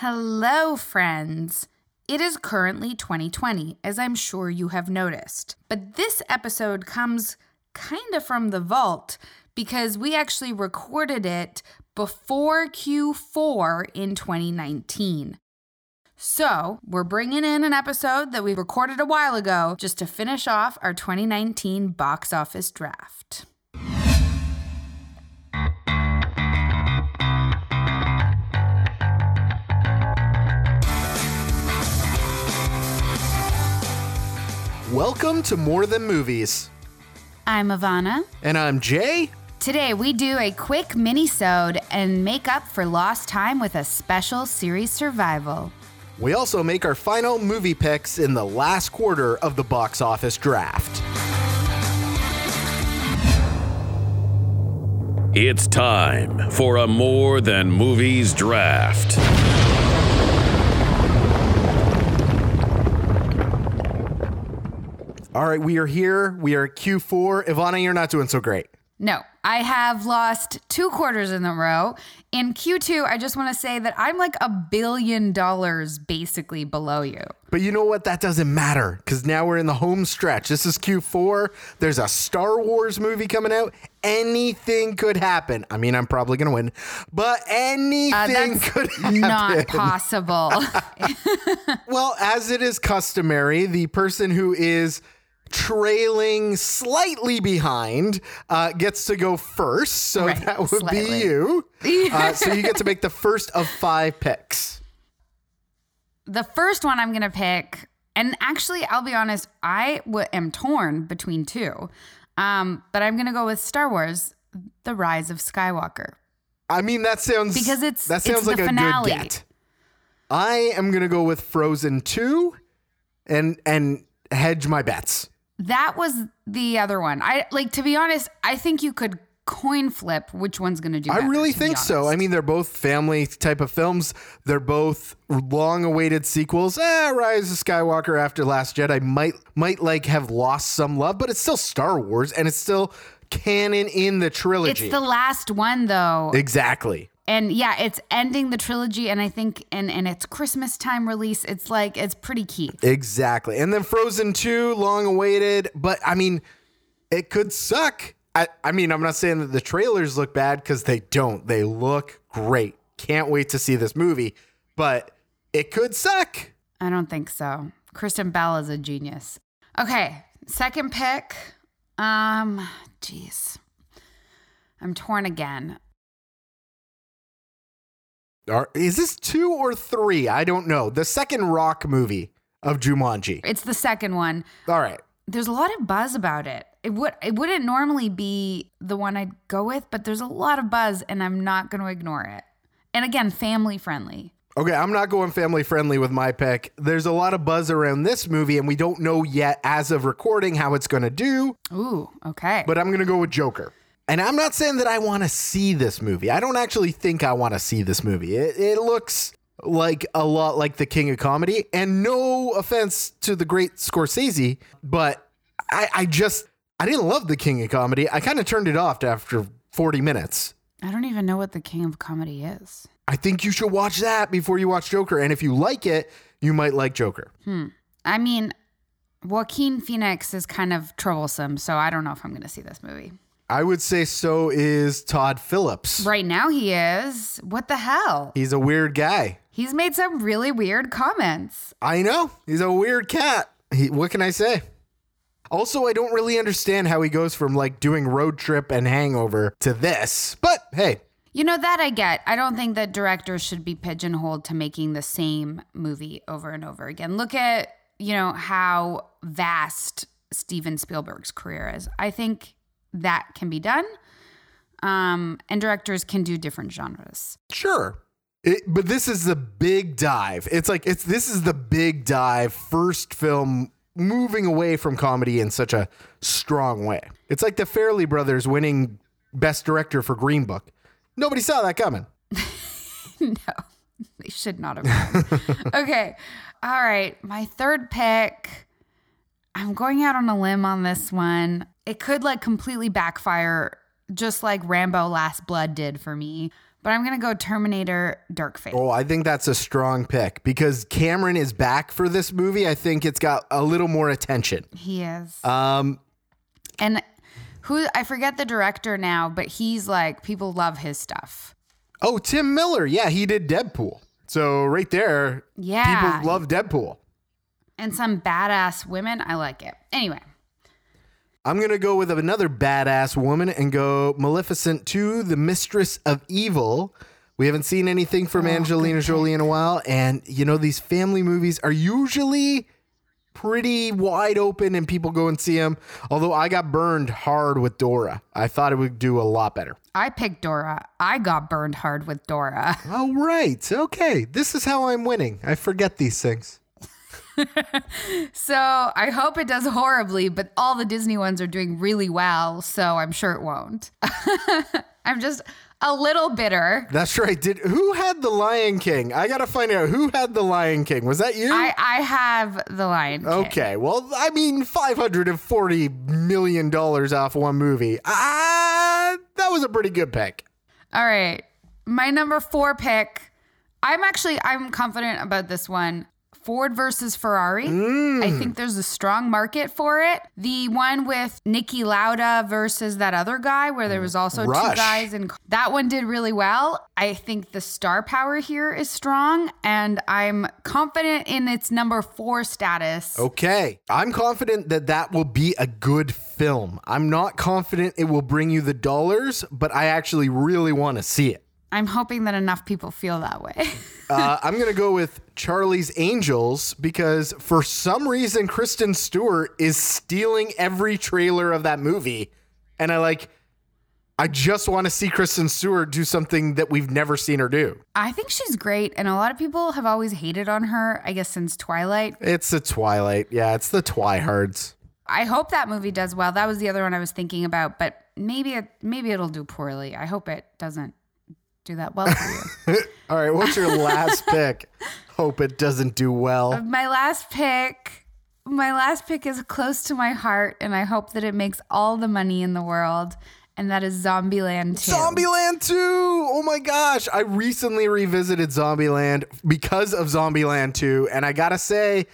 Hello, friends. It is currently 2020, as I'm sure you have noticed. But this episode comes kind of from the vault because we actually recorded it before Q4 in 2019. So, we're bringing in an episode that we recorded a while ago just to finish off our 2019 box office draft. Welcome to More Than Movies. I'm Ivana. And I'm Jay. Today we do a quick mini-sode and make up for lost time with a special series survival. We also make our final movie picks in the last quarter of the box office draft. It's time for a More Than Movies draft. All right, we are here. We are Q4. Ivana, you're not doing so great. No, I have lost two quarters in a row. In Q2, I just want to say that I'm like a billion dollars basically below you. But you know what? That doesn't matter because now we're in the home stretch. This is Q4. There's a Star Wars movie coming out. Anything could happen. I mean, I'm probably going to win, but anything Uh, that's could happen. not possible. Well, as it is customary, the person who is trailing slightly behind uh, gets to go first. So Right, that would slightly. be you. Uh, so you get to make the first of five picks. the first one I'm going to pick, and actually, I'll be honest, I w- am torn between two. Um, but I'm going to go with Star Wars The Rise of Skywalker. I mean, that sounds Because it's- that it's sounds the like a finale. good get. I am gonna go with Frozen two, and and hedge my bets. That was the other one. I like to be honest, I think you could coin flip which one's going to do I better, really to think so. I mean, they're both family type of films. They're both long-awaited sequels. Eh, Rise of Skywalker after Last Jedi might might like have lost some love, but it's still Star Wars and it's still canon in the trilogy. it's the last one though. exactly. And yeah, it's ending the trilogy and I think and and it's Christmas time release. It's like it's pretty key. Exactly. And then Frozen 2, long awaited, but I mean, it could suck. I, I mean, I'm not saying that the trailers look bad because they don't. They look great. Can't wait to see this movie, but it could suck. I don't think so. Kristen Bell is a genius. Okay, second pick. Um, jeez. I'm torn again. Are, is this two or three? I don't know. The second rock movie of Jumanji. It's the second one. All right. There's a lot of buzz about it. It would it wouldn't normally be the one I'd go with, but there's a lot of buzz and I'm not going to ignore it. And again, family friendly. Okay, I'm not going family friendly with my pick. There's a lot of buzz around this movie, and we don't know yet, as of recording, how it's going to do. Ooh, okay. but I'm going to go with Joker. And I'm not saying that I want to see this movie. I don't actually think I want to see this movie. It, it looks like a lot like The King of Comedy. And no offense to the great Scorsese, but I, I just, I didn't love The King of Comedy. I kind of turned it off after 40 minutes. I don't even know what the king of comedy is. I think you should watch that before you watch Joker. And if you like it, you might like Joker. Hmm. I mean, Joaquin Phoenix is kind of troublesome, so I don't know if I'm going to see this movie. I would say so is Todd Phillips. Right now he is. What the hell? He's a weird guy. He's made some really weird comments. I know. He's a weird cat. He, what can I say? Also, I don't really understand how he goes from like doing road trip and hangover to this. But hey, You know, that I get. I don't think that directors should be pigeonholed to making the same movie over and over again. Look at, you know, how vast Steven Spielberg's career is. I think that can be done. Um, and directors can do different genres. sure. It, but this is the big dive. It's like it's this is the big dive first film moving away from comedy in such a strong way. It's like the Farrelly brothers winning best director for Green Book. Nobody saw that coming. no, they should not have. Okay. All right. My third pick. I'm going out on a limb on this one. It could like completely backfire, just like Rambo Last Blood did for me. But I'm going to go Terminator Dark Fate. Oh, I think that's a strong pick because Cameron is back for this movie. I think it's got a little more attention. He is. Um, and who I forget the director now, but he's like people love his stuff. oh, Tim Miller. Yeah, he did Deadpool. So right there, Yeah. people love Deadpool. And some badass women, I like it. Anyway, I'm going to go with another badass woman and go Maleficent 2, The Mistress of Evil. We haven't seen anything from Oh, Angelina Jolie in a while. And, you know, these family movies are usually pretty wide open and people go and see them. Although I got burned hard with Dora. I thought it would do a lot better. I picked Dora. I got burned hard with Dora. Oh, right. Okay. This is how I'm winning. I forget these things. So I hope it does horribly, but all the Disney ones are doing really well, so I'm sure it won't. I'm just a little bitter. That's right. Did who had the Lion King? I got to find out who had the Lion King. Was that you? I, I have the Lion King. Okay, well, I mean, five hundred and forty million dollars off one movie. Ah, that was a pretty good pick. All right. My number four pick. I'm actually I'm confident about this one. Ford versus Ferrari. Mm. I think there's a strong market for it. The one with Niki Lauda versus that other guy, where there was also two guys, and that one did really well. I think the star power here is strong, and I'm confident in its number four status. Okay, I'm confident that that will be a good film. I'm not confident it will bring you the dollars, but I actually really want to see it. I'm hoping that enough people feel that way. Uh, I'm gonna go with Charlie's Angels because for some reason Kristen Stewart is stealing every trailer of that movie, and I like. I just want to see Kristen Stewart do something that we've never seen her do. I think she's great, and a lot of people have always hated on her, I guess, since Twilight. It's the Twilight. Yeah, it's the Twihards. I hope that movie does well. That was the other one I was thinking about, but maybe it maybe it'll do poorly. I hope it doesn't do that well for you. All right, what's your last pick? Hope it doesn't do well. my last pick, my last pick is close to my heart, and I hope that it makes all the money in the world, and that is Zombieland 2. Zombieland 2! Oh my gosh. I recently revisited Zombieland because of Zombieland 2, and I gotta say,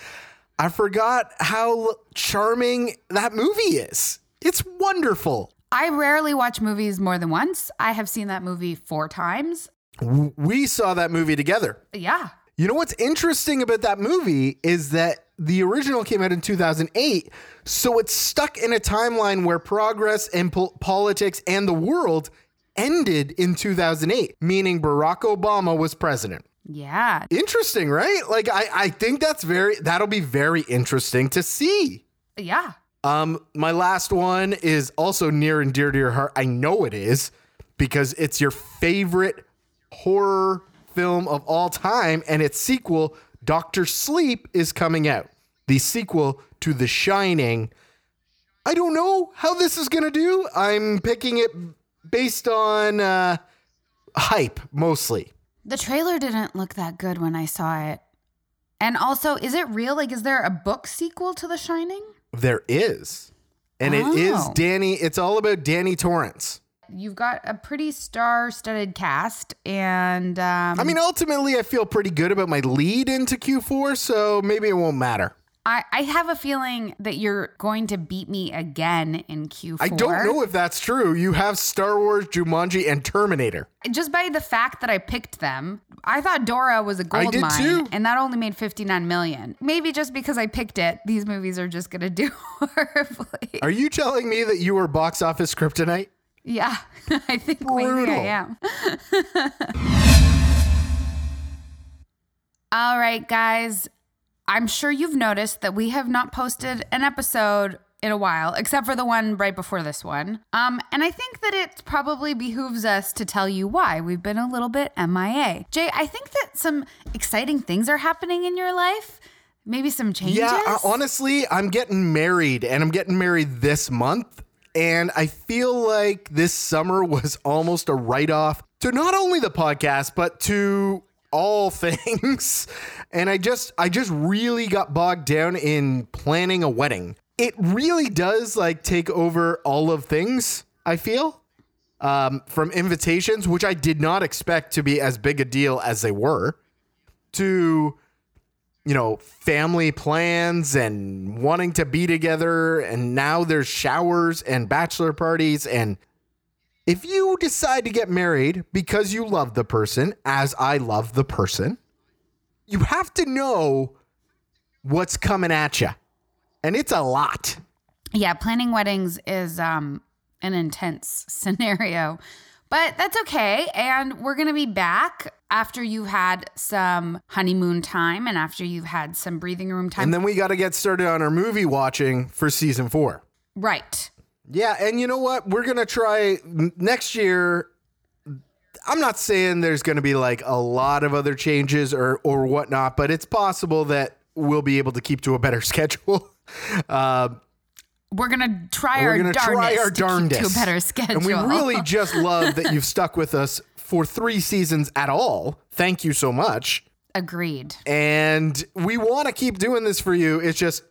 I forgot how charming that movie is. It's wonderful. I rarely watch movies more than once. I have seen that movie four times. We saw that movie together. Yeah. You know what's interesting about that movie is that the original came out in 2008, so it's stuck in a timeline where progress and pol- politics and the world ended in 2008, meaning Barack Obama was president. Yeah. Interesting, right? Like I, I think that's very that'll be very interesting to see. Yeah. Um, my last one is also near and dear to your heart. I know it is because it's your favorite horror film of all time, and its sequel, Doctor Sleep, is coming out. The sequel to The Shining. I don't know how this is gonna do. I'm picking it based on uh, hype mostly. The trailer didn't look that good when I saw it. And also, is it real? Like, is there a book sequel to The Shining? There is. And it is Oh. Danny, it's all about Danny Torrance. You've got a pretty star studded cast, and um, I mean, ultimately, I feel pretty good about my lead into Q4, so maybe it won't matter. I, I have a feeling that you're going to beat me again in Q4. I don't know if that's true. You have Star Wars, Jumanji, and Terminator. Just by the fact that I picked them, I thought Dora was a gold did mine, too. and that only made 59 million. Maybe just because I picked it, these movies are just going to do horribly. Are you telling me that you were box office kryptonite? Yeah, I think maybe Brutal. I am. All right, guys. I'm sure you've noticed that we have not posted an episode in a while, except for the one right before this one. Um, and I think that it probably behooves us to tell you why we've been a little bit MIA. Jay, I think that some exciting things are happening in your life. Maybe some changes. Yeah, uh, honestly, I'm getting married, and I'm getting married this month. And I feel like this summer was almost a write off to not only the podcast, but to all things. And I just, I just really got bogged down in planning a wedding. It really does like take over all of things, I feel. um, from invitations, which I did not expect to be as big a deal as they were, to you know, family plans and wanting to be together. And now there's showers and bachelor parties. And if you decide to get married because you love the person, as I love the person, you have to know what's coming at you. And it's a lot. Yeah, planning weddings is um, an intense scenario, but that's okay. And we're going to be back after you've had some honeymoon time and after you've had some breathing room time. And then we got to get started on our movie watching for season four. right. Yeah, and you know what? We're gonna try next year. I'm not saying there's gonna be like a lot of other changes or or whatnot, but it's possible that we'll be able to keep to a better schedule. Uh, We're going to try we're our gonna darndest try our to keep to a better schedule. and we really just love that you've stuck with us for three seasons at all. Thank you so much. Agreed. And we want to keep doing this for you. It's just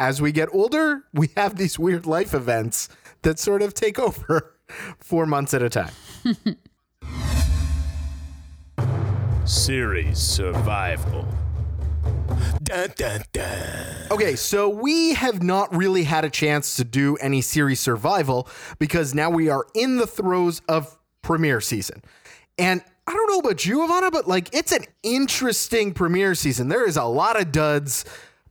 as we get older, we have these weird life events that sort of take over four months at a time. Series survival. Dun, dun, dun. Okay, so we have not really had a chance to do any series survival because now we are in the throes of premiere season. And I don't know about you, Ivana, but like it's an interesting premiere season. There is a lot of duds,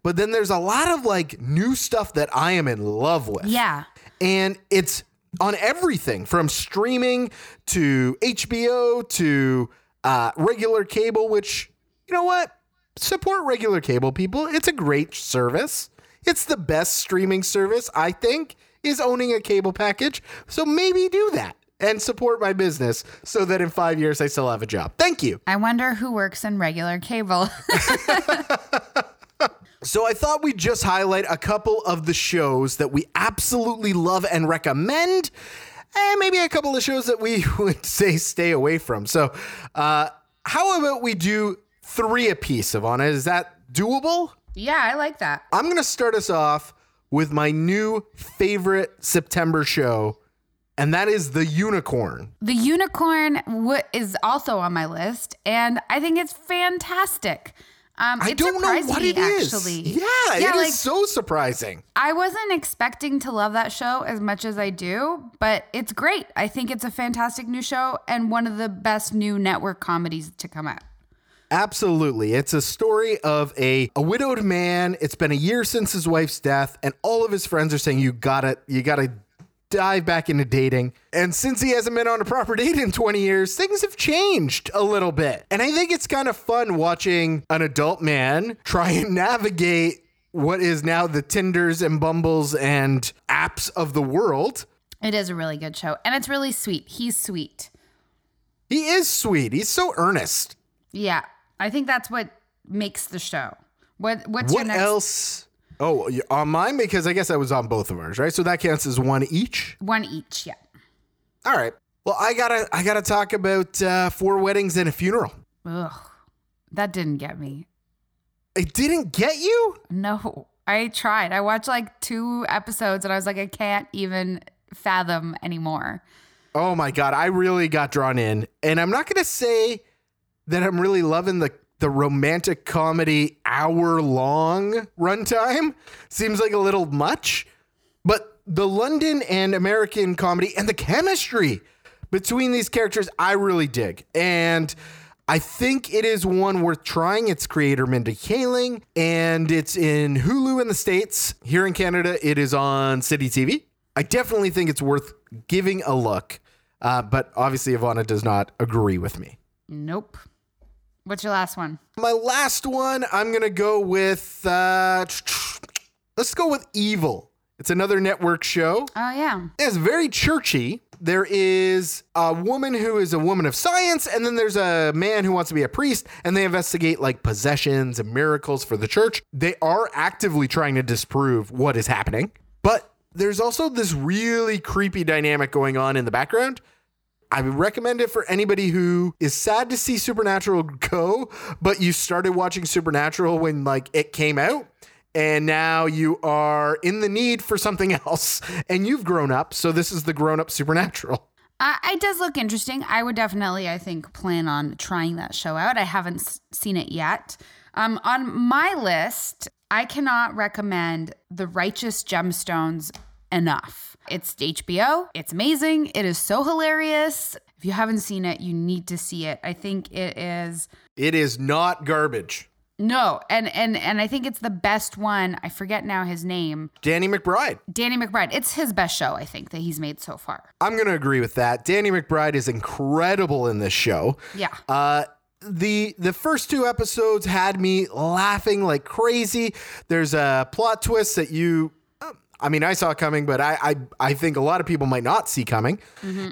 but then there's a lot of like new stuff that I am in love with. Yeah. And it's on everything from streaming to HBO to uh, regular cable, which, you know what? Support regular cable people. It's a great service. It's the best streaming service, I think, is owning a cable package. So maybe do that and support my business so that in five years I still have a job. Thank you. I wonder who works in regular cable. So I thought we'd just highlight a couple of the shows that we absolutely love and recommend, and maybe a couple of shows that we would say stay away from. So, uh, how about we do three apiece, Ivana? Is that doable? yeah, I like that. I'm going to start us off with my new favorite September show, and that is The Unicorn. The unicorn w- is also on my list, and I think it's fantastic. Um, I don't know what me, it is. Actually, Yeah, it is like so surprising. I wasn't expecting to love that show as much as I do, but it's great. I think it's a fantastic new show and one of the best new network comedies to come out. Absolutely. It's a story of a, a widowed man. It's been a year since his wife's death, and all of his friends are saying, You gotta, you gotta dive back into dating. And since he hasn't been on a proper date in 20 years, things have changed a little bit. And I think it's kind of fun watching an adult man try and navigate what is now the Tinders and Bumbles and apps of the world. It is a really good show, and it's really sweet. He's sweet. He is sweet. He's so earnest. Yeah, I think that's what makes the show. What What's your What next else? Oh, on mine because I guess I was on both of ours, right? So that counts as one each. one each? Yeah. All right. Well, I gotta I gotta talk about uh, four weddings and a funeral. Ugh, that didn't get me. It didn't get you. No, I tried. I watched like two episodes, and I was like, I can't even fathom anymore. Oh my god, I really got drawn in, and I'm not gonna say that I'm really loving the the romantic comedy hour long runtime. Seems like a little much, but the London and American comedy and the chemistry between these characters, I really dig, and. I think it is one worth trying. It's creator Mindy Kaling, and it's in Hulu in the States. Here in Canada, it is on City TV. I definitely think it's worth giving a look, uh, but obviously Ivana does not agree with me. Nope. What's your last one? My last one, I'm gonna go with. Uh, let's go with Evil. It's another network show. Oh yeah. It's very churchy. There is a woman who is a woman of science, and then there's a man who wants to be a priest, and they investigate like possessions and miracles for the church. They are actively trying to disprove what is happening, but there's also this really creepy dynamic going on in the background. I recommend it for anybody who is sad to see Supernatural go, but you started watching Supernatural when like it came out and now you are in the need for something else and you've grown up, so this is the grown up Supernatural. Uh, it does look interesting. I would definitely, I think, plan on trying that show out. I haven't s- seen it yet. Um, on my list, I cannot recommend The Righteous Gemstones enough. It's HBO. It's amazing. It is so hilarious. If you haven't seen it, you need to see it. I think it is It is not garbage. no, and and and I think it's the best one. I forget now his name. Danny McBride. Danny McBride. It's his best show, I think, that he's made so far. I'm going to agree with that. Danny McBride is incredible in this show. Yeah. Uh, the the first two episodes had me laughing like crazy. There's a plot twist that you, I mean, I saw coming, but I I, I think a lot of people might not see coming,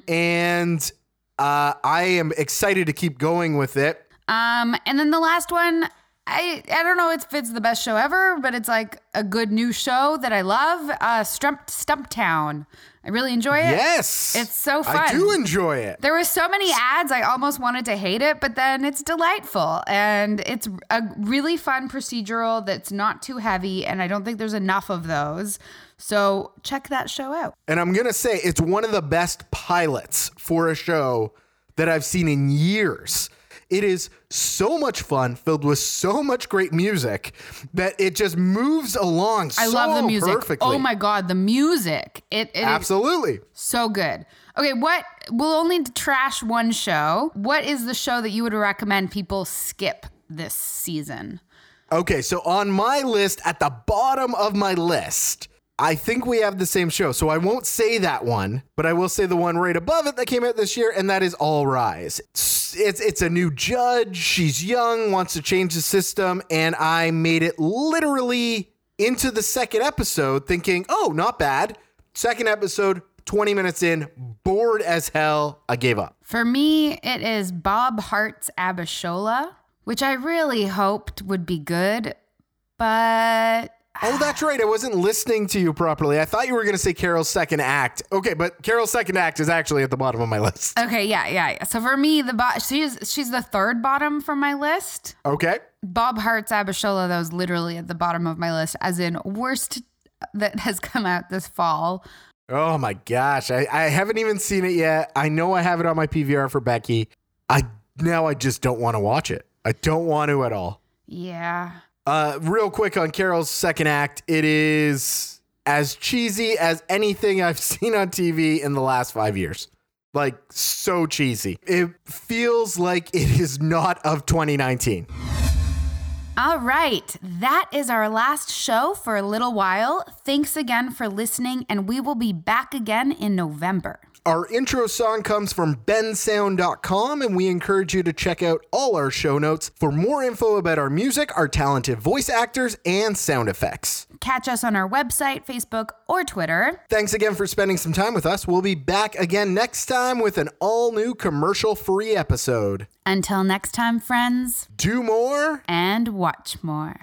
and uh, I am excited to keep going with it. Um, and then the last one, I I don't know if it's the best show ever, but it's like a good new show that I love. Uh, Stump Stumptown. I really enjoy it. Yes, It's so fun. I do enjoy it. There were so many ads, I almost wanted to hate it, but then it's delightful. And it's a really fun procedural that's not too heavy. And I don't think there's enough of those. So check that show out. And I'm going to say it's one of the best pilots for a show that I've seen in years. It is so much fun, filled with so much great music that it just moves along I so love the music. perfectly. Oh my God, the music. It, it is Absolutely. so good. Okay, what we'll only trash one show. What is the show that you would recommend people skip this season? Okay, so on my list, at the bottom of my list, I think we have the same show. So I won't say that one, but I will say the one right above it that came out this year, and that is All Rise. It's it's, a new judge. She's young, wants to change the system, and I made it literally into the second episode thinking, oh, not bad. Second episode, 20 minutes in, bored as hell. I gave up. For me, it is Bob Hearts Abishola, which I really hoped would be good, but Oh, that's right. I wasn't listening to you properly. I thought you were going to say Carol's second act. Okay, but Carol's second act is actually at the bottom of my list. okay, yeah, yeah. yeah. So for me, the bo- she's she's the third bottom from my list. Okay. Bob Hearts Abishola, that was literally at the bottom of my list, as in worst that has come out this fall. Oh my gosh. I, I haven't even seen it yet. I know I have it on my PVR for Becky. I now I just don't want to watch it. I don't want to at all. Yeah. Uh, real quick on Carol's second act, it is as cheesy as anything I've seen on TV in the last five years. Like, so cheesy. It feels like it is not of 2019. All right, that is our last show for a little while. Thanks again for listening, and we will be back again in November. Our intro song comes from bensound.com, and we encourage you to check out all our show notes for more info about our music, our talented voice actors, and sound effects. Catch us on our website, Facebook, or Twitter. Thanks again for spending some time with us. We'll be back again next time with an all new commercial free episode. Until next time, friends, Do more. and watch more.